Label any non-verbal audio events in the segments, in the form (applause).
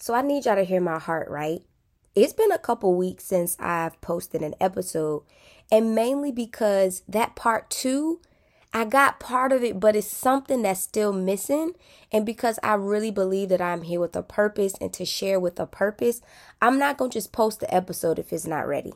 So I need y'all to hear my heart, right? It's been a couple weeks since I've posted an episode, and mainly because that part two, I got part of it, but it's something that's still missing. And because I really believe that I'm here with a purpose and to share with a purpose, I'm not going to just post the episode if it's not ready.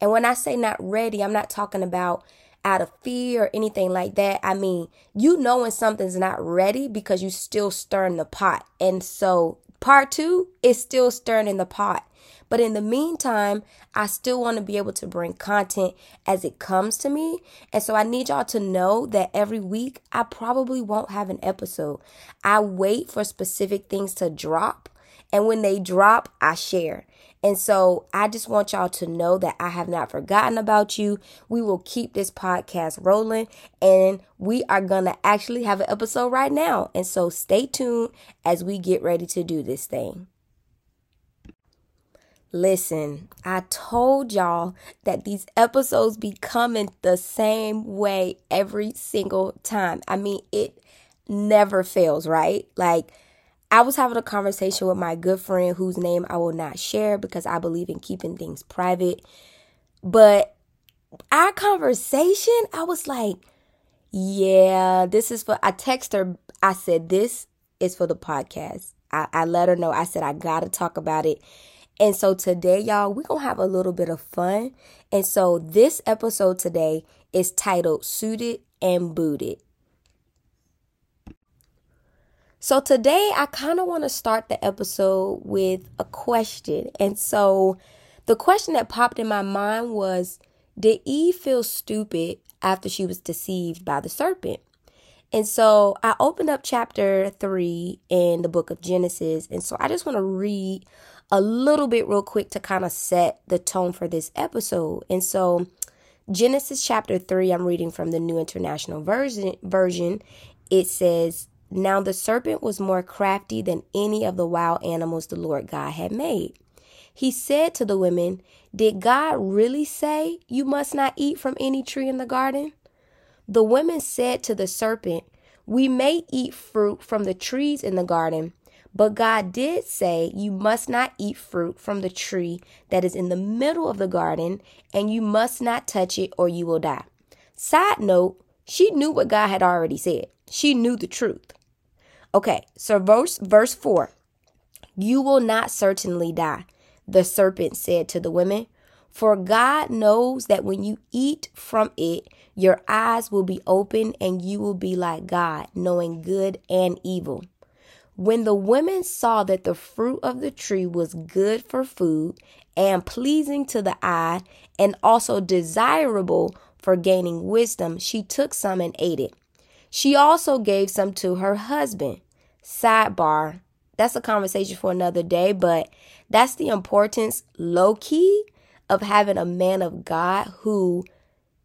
And when I say not ready, I'm not talking about out of fear or anything like that. I mean, you know when something's not ready because you still stirring the pot. And so part two is still stirring in the pot. But in the meantime, I still want to be able to bring content as it comes to me. And so I need y'all to know that every week I probably won't have an episode. I wait for specific things to drop. And when they drop, I share. And so I just want y'all to know that I have not forgotten about you. We will keep this podcast rolling and we are going to actually have an episode right now. And so stay tuned as we get ready to do this thing. Listen, I told y'all that these episodes be coming the same way every single time. I mean, it never fails, right? Like, I was having a conversation with my good friend whose name I will not share because I believe in keeping things private. But our conversation, I was like, yeah, this is for, I text her, I said, this is for the podcast. I, I let her know, I said, I gotta talk about it. And so today, y'all, we're gonna have a little bit of fun. And so this episode today is titled Suited and Booted. So today I kind of want to start the episode with a question. And so the question that popped in my mind was Did Eve feel stupid after she was deceived by the serpent? And so I opened up chapter 3 in the book of Genesis. And so I just want to read a little bit real quick to kind of set the tone for this episode. And so Genesis chapter 3, I'm reading from the New International Version version. It says, now the serpent was more crafty than any of the wild animals the Lord God had made. He said to the women, Did God really say you must not eat from any tree in the garden? The women said to the serpent, We may eat fruit from the trees in the garden, but God did say you must not eat fruit from the tree that is in the middle of the garden, and you must not touch it or you will die. Side note, she knew what God had already said. She knew the truth. Okay, so verse verse 4. You will not certainly die, the serpent said to the women, for God knows that when you eat from it, your eyes will be open and you will be like God, knowing good and evil. When the women saw that the fruit of the tree was good for food and pleasing to the eye and also desirable for gaining wisdom, she took some and ate it. She also gave some to her husband. Sidebar, that's a conversation for another day, but that's the importance, low key, of having a man of God who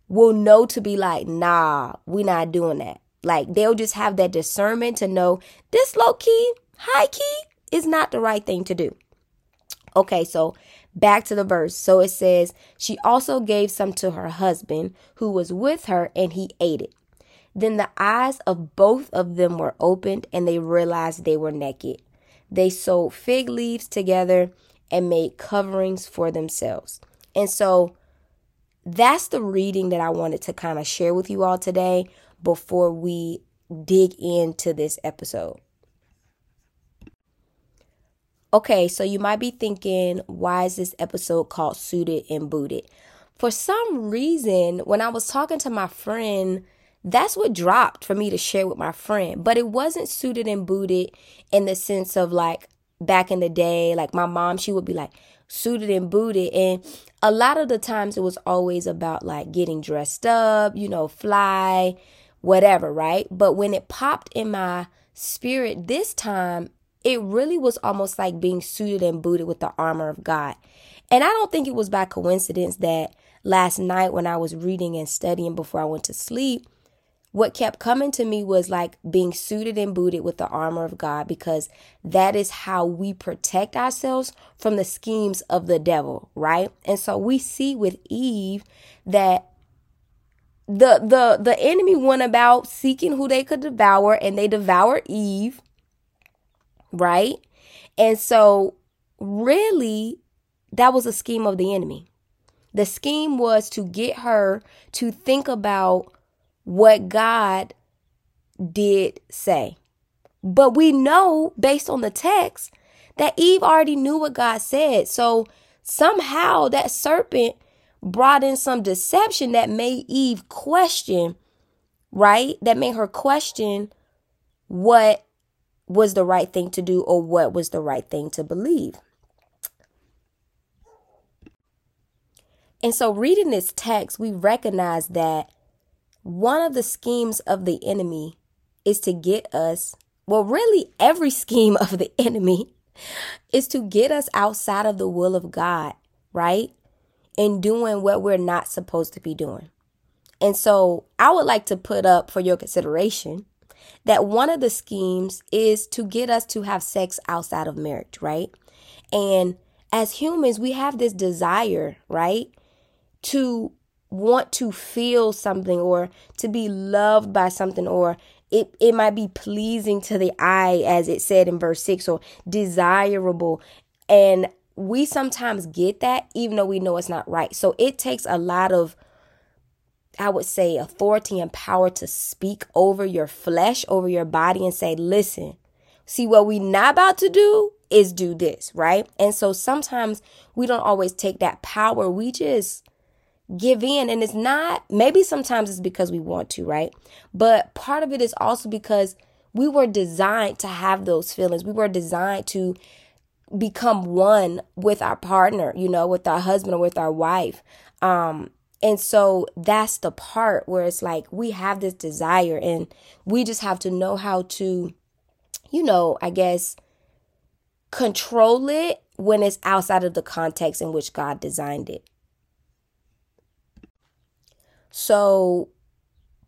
will know to be like, nah, we're not doing that. Like they'll just have that discernment to know this low key, high key is not the right thing to do. Okay, so back to the verse. So it says, She also gave some to her husband who was with her, and he ate it. Then the eyes of both of them were opened and they realized they were naked. They sewed fig leaves together and made coverings for themselves. And so that's the reading that I wanted to kind of share with you all today before we dig into this episode. Okay, so you might be thinking, why is this episode called Suited and Booted? For some reason, when I was talking to my friend that's what dropped for me to share with my friend. But it wasn't suited and booted in the sense of like back in the day, like my mom, she would be like suited and booted. And a lot of the times it was always about like getting dressed up, you know, fly, whatever, right? But when it popped in my spirit this time, it really was almost like being suited and booted with the armor of God. And I don't think it was by coincidence that last night when I was reading and studying before I went to sleep, what kept coming to me was like being suited and booted with the armor of God because that is how we protect ourselves from the schemes of the devil, right? And so we see with Eve that the the the enemy went about seeking who they could devour and they devoured Eve. right? And so, really, that was a scheme of the enemy. The scheme was to get her to think about what God did say. But we know, based on the text, that Eve already knew what God said. So somehow that serpent brought in some deception that made Eve question, right? That made her question what was the right thing to do or what was the right thing to believe. And so, reading this text, we recognize that one of the schemes of the enemy is to get us, well, really, every (laughs) scheme of the enemy is to get us outside of the will of God, right? And doing what we're not supposed to be doing. And so, I would like to put up for your consideration that one of the schemes is to get us to have sex outside of marriage, right? And as humans, we have this desire, right? to want to feel something or to be loved by something or it, it might be pleasing to the eye as it said in verse 6 or desirable. And we sometimes get that even though we know it's not right. So it takes a lot of i would say authority and power to speak over your flesh over your body and say listen see what we not about to do is do this right? And so sometimes we don't always take that power. We just give in. And it's not, maybe sometimes it's because we want to, right? But part of it is also because we were designed to have those feelings. We were designed to become one with our partner, you know, with our husband or with our wife. Um, and so that's the part where it's like we have this desire and we just have to know how to, you know, I guess, control it when it's outside of the context in which God designed it. So,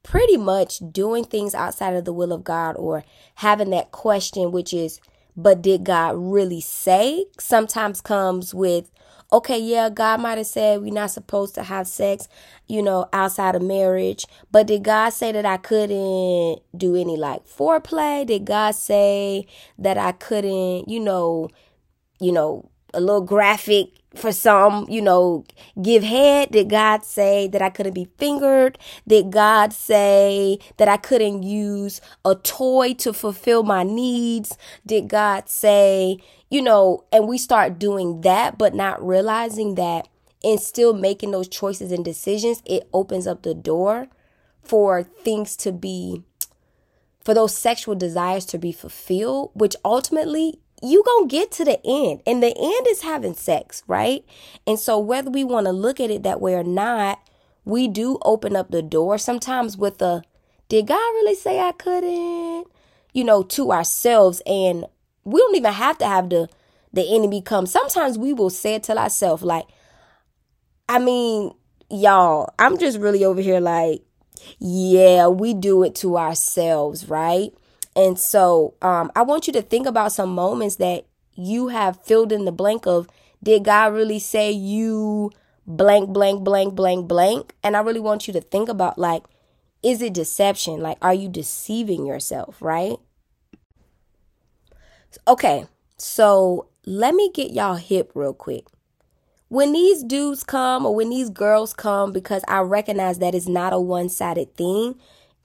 pretty much doing things outside of the will of God or having that question, which is, but did God really say? Sometimes comes with, okay, yeah, God might have said we're not supposed to have sex, you know, outside of marriage, but did God say that I couldn't do any like foreplay? Did God say that I couldn't, you know, you know, a little graphic for some, you know, give head? Did God say that I couldn't be fingered? Did God say that I couldn't use a toy to fulfill my needs? Did God say, you know, and we start doing that, but not realizing that and still making those choices and decisions, it opens up the door for things to be, for those sexual desires to be fulfilled, which ultimately you gonna get to the end and the end is having sex right? And so whether we want to look at it that way or not we do open up the door sometimes with a did god really say i couldn't? You know to ourselves and we don't even have to have the the enemy come. Sometimes we will say it to ourselves like i mean y'all i'm just really over here like yeah we do it to ourselves right and so um, I want you to think about some moments that you have filled in the blank of did God really say you blank, blank, blank, blank, blank? And I really want you to think about like, is it deception? Like, are you deceiving yourself, right? Okay, so let me get y'all hip real quick. When these dudes come or when these girls come, because I recognize that it's not a one sided thing,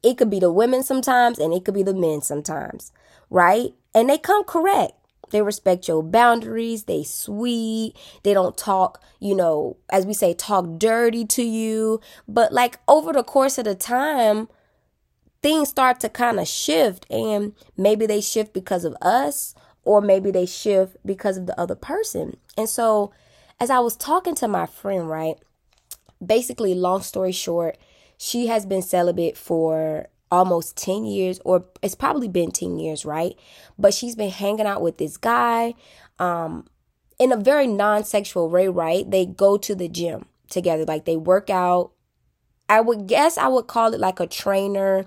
it could be the women sometimes and it could be the men sometimes, right? And they come correct. They respect your boundaries. They sweet. They don't talk, you know, as we say, talk dirty to you. But like over the course of the time, things start to kind of shift and maybe they shift because of us or maybe they shift because of the other person. And so as I was talking to my friend, right? Basically, long story short, she has been celibate for almost 10 years or it's probably been 10 years right? But she's been hanging out with this guy um in a very non-sexual way right? They go to the gym together like they work out. I would guess i would call it like a trainer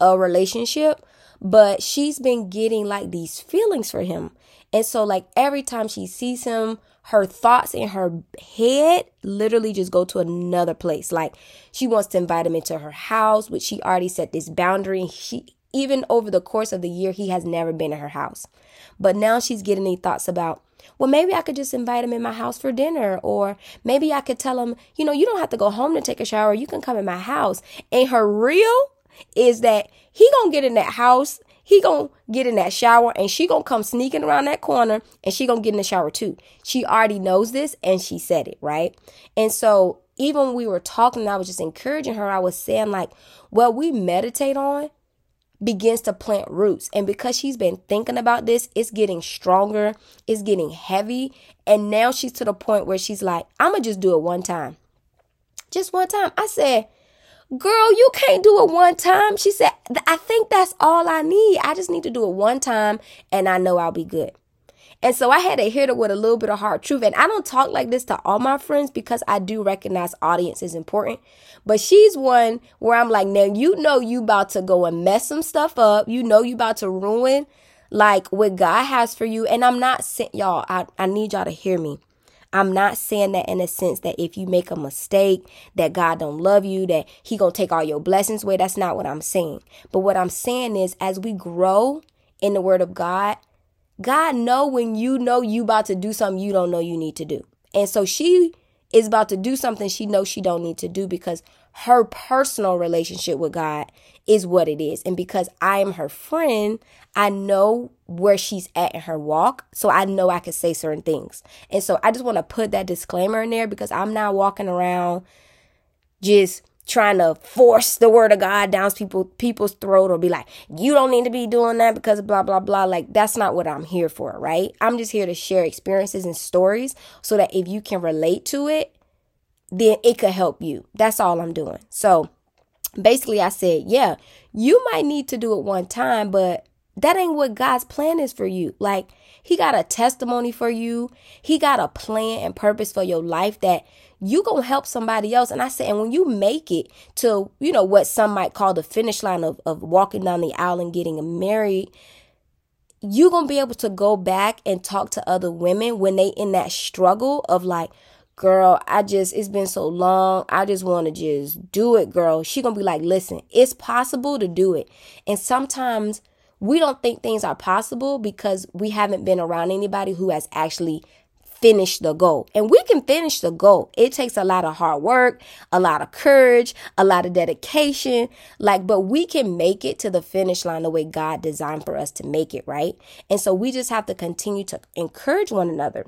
a relationship but she's been getting like these feelings for him. And so like every time she sees him her thoughts in her head literally just go to another place. Like she wants to invite him into her house, which she already set this boundary. She even over the course of the year, he has never been in her house. But now she's getting these thoughts about, well, maybe I could just invite him in my house for dinner. Or maybe I could tell him, you know, you don't have to go home to take a shower. You can come in my house. And her real is that he gonna get in that house he gonna get in that shower and she gonna come sneaking around that corner and she gonna get in the shower too. She already knows this and she said it right? And so even when we were talking i was just encouraging her. I was saying like well, we meditate on begins to plant roots. And because she's been thinking about this it's getting stronger it's getting heavy. And now she's to the point where she's like i'm gonna just do it one time. Just one time. I said Girl, you can't do it one time. She said, I think that's all I need. I just need to do it one time and I know I'll be good. And so I had to hit her with a little bit of hard truth. And I don't talk like this to all my friends because I do recognize audience is important. But she's one where I'm like, now you know you about to go and mess some stuff up. You know you about to ruin like what God has for you. And I'm not sent y'all, I, I need y'all to hear me. I'm not saying that in a sense that if you make a mistake, that God don't love you, that he going to take all your blessings away. That's not what I'm saying. But what I'm saying is as we grow in the word of God, God know when you know you about to do something you don't know you need to do. And so she is about to do something she knows she don't need to do because her personal relationship with God is what it is. And because I am her friend, I know where she's at in her walk. So I know I can say certain things. And so I just want to put that disclaimer in there because I'm not walking around just trying to force the word of God down people people's throat or be like, you don't need to be doing that because blah blah blah. Like that's not what I'm here for, right? I'm just here to share experiences and stories so that if you can relate to it, then it could help you. That's all I'm doing. So basically I said, yeah, you might need to do it one time, but that ain't what God's plan is for you. Like, He got a testimony for you. He got a plan and purpose for your life that you gonna help somebody else. And I said, and when you make it to, you know, what some might call the finish line of, of walking down the aisle and getting married, you gonna be able to go back and talk to other women when they in that struggle of like, girl, I just, it's been so long. I just want to just do it, girl. She gonna be like, listen, it's possible to do it. And sometimes we don't think things are possible because we haven't been around anybody who has actually finished the goal. And we can finish the goal. It takes a lot of hard work, a lot of courage, a lot of dedication. Like, but we can make it to the finish line the way God designed for us to make it, right? And so we just have to continue to encourage one another.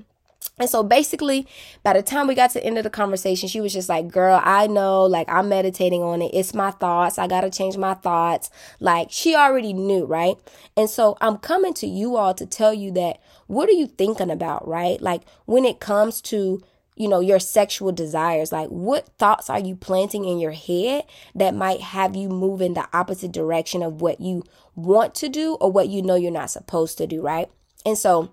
And so basically, by the time we got to the end of the conversation, she was just like, Girl, I know, like, I'm meditating on it. It's my thoughts. I got to change my thoughts. Like, she already knew, right? And so I'm coming to you all to tell you that what are you thinking about, right? Like, when it comes to, you know, your sexual desires, like, what thoughts are you planting in your head that might have you move in the opposite direction of what you want to do or what you know you're not supposed to do, right? And so,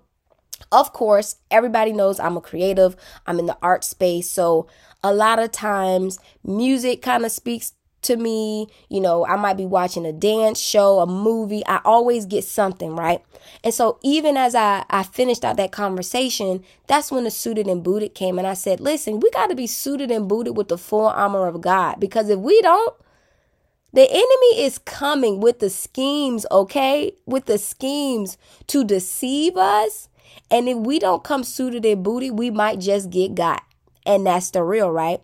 of course, everybody knows I'm a creative, I'm in the art space. So, a lot of times, music kind of speaks to me. You know, I might be watching a dance show, a movie. I always get something, right? And so, even as I, I finished out that conversation, that's when the suited and booted came. And I said, listen, we got to be suited and booted with the full armor of God because if we don't, the enemy is coming with the schemes, okay? With the schemes to deceive us and if we don't come suited and booty, we might just get got. And that's the real, right?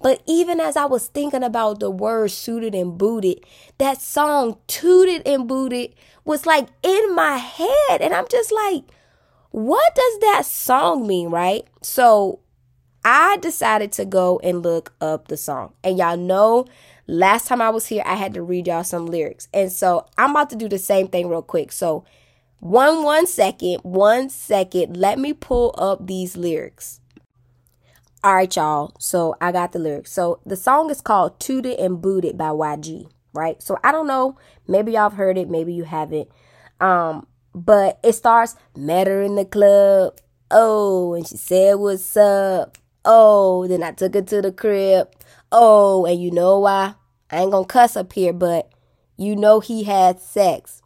But even as I was thinking about the word suited and booted, that song tooted and booted was like in my head. And I'm just like, what does that song mean, right? So I decided to go and look up the song. And y'all know last time I was here, I had to read y'all some lyrics. And so I'm about to do the same thing real quick. So one one second, one second. Let me pull up these lyrics. All right, y'all. So I got the lyrics. So the song is called Tooted and Booted by YG, right? So I don't know. Maybe y'all have heard it, maybe you haven't. Um, but it starts, met her in the club. Oh, and she said, What's up? Oh, then I took her to the crib. Oh, and you know why? I ain't gonna cuss up here, but you know he had sex.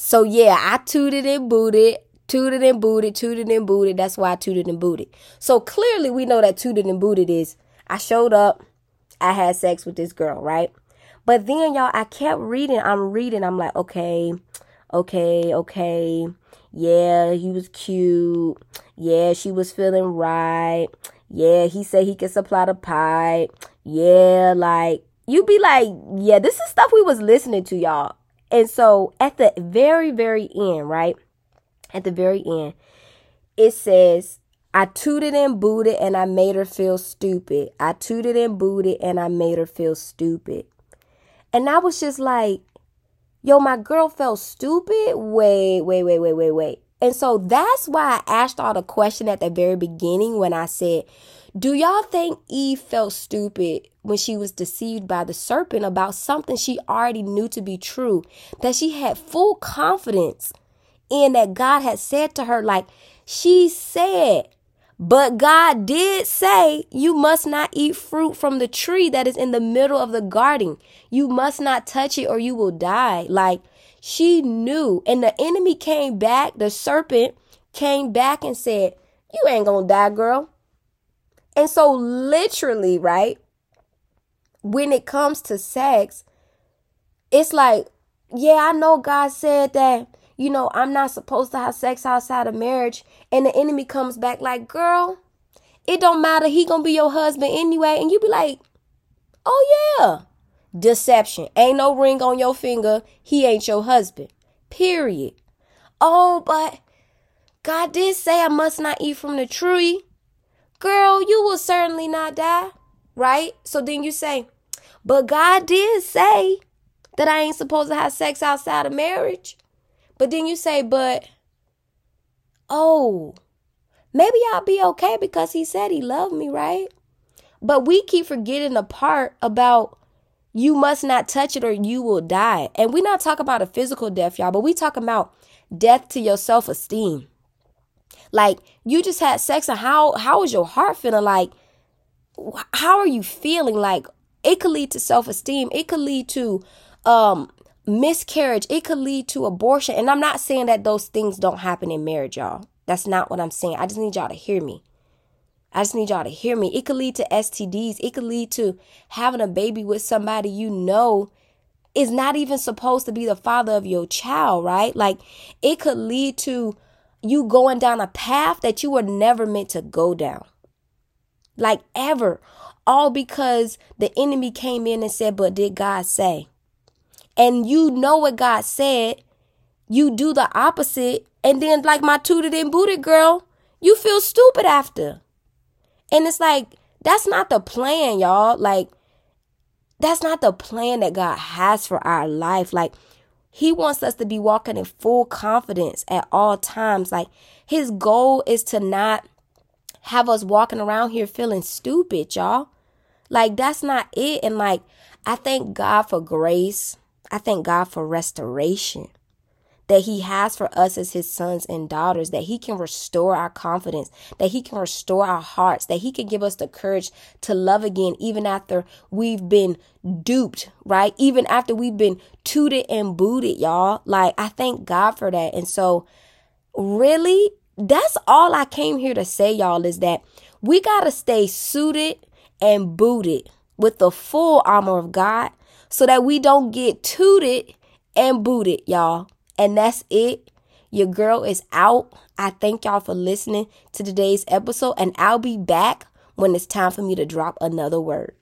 So yeah, I tooted and booted, tooted and booted, tooted and booted. That's why I tooted and booted. So clearly we know that tooted and booted is I showed up, I had sex with this girl, right? But then, y'all, I kept reading. I'm reading. I'm like, okay, okay, okay. Yeah, he was cute. Yeah, she was feeling right. Yeah, he said he could supply the pipe. Yeah, like, you'd be like, yeah, this is stuff we was listening to, y'all. And so at the very, very end, right? At the very end, it says, I tooted and booted and I made her feel stupid. I tooted and booted and I made her feel stupid. And I was just like, yo, my girl felt stupid. Wait, wait, wait, wait, wait, wait. And so that's why I asked all the question at the very beginning when I said, Do y'all think Eve felt stupid when she was deceived by the serpent about something she already knew to be true? That she had full confidence in that God had said to her, like she said, but God did say, You must not eat fruit from the tree that is in the middle of the garden. You must not touch it or you will die. Like she knew. And the enemy came back, the serpent came back and said, You ain't gonna die, girl. And so, literally, right, when it comes to sex, it's like, yeah, I know God said that you know, I'm not supposed to have sex outside of marriage. And the enemy comes back like, girl, it don't matter. He gonna be your husband anyway. And you be like, oh yeah. Deception. Ain't no ring on your finger. He ain't your husband. Period. Oh, but God did say I must not eat from the tree. Girl, you will certainly not die. Right? So then you say, but God did say that I ain't supposed to have sex outside of marriage. But then you say, but oh, maybe I'll be okay because he said he loved me, right? But we keep forgetting the part about you must not touch it or you will die. And we're not talking about a physical death, y'all, but we talking about death to your self-esteem. Like you just had sex and how how is your heart feeling? Like how are you feeling? Like it could lead to self-esteem. It could lead to um miscarriage, it could lead to abortion. And I'm not saying that those things don't happen in marriage, y'all. That's not what I'm saying. I just need y'all to hear me. I just need y'all to hear me. It could lead to STDs. It could lead to having a baby with somebody you know is not even supposed to be the father of your child, right? Like it could lead to you going down a path that you were never meant to go down. Like ever. All because the enemy came in and said, But did God say? and you know what God said, you do the opposite, and then like my tooted and booted girl, you feel stupid after. And it's like, that's not the plan, y'all. Like, that's not the plan that God has for our life. Like, He wants us to be walking in full confidence at all times. Like, His goal is to not have us walking around here feeling stupid, y'all. Like, that's not it. And like, I thank God for grace. I thank God for restoration that He has for us as His sons and daughters, that He can restore our confidence, that He can restore our hearts, that He can give us the courage to love again, even after we've been duped, right? Even after we've been tooted and booted, y'all. Like, I thank God for that. And so, really, that's all I came here to say, y'all, is that we got to stay suited and booted with the full armor of God so that we don't get tooted and booted, y'all. And that's it. Your girl is out. I thank y'all for listening to today's episode, and I'll be back when it's time for me to drop another word.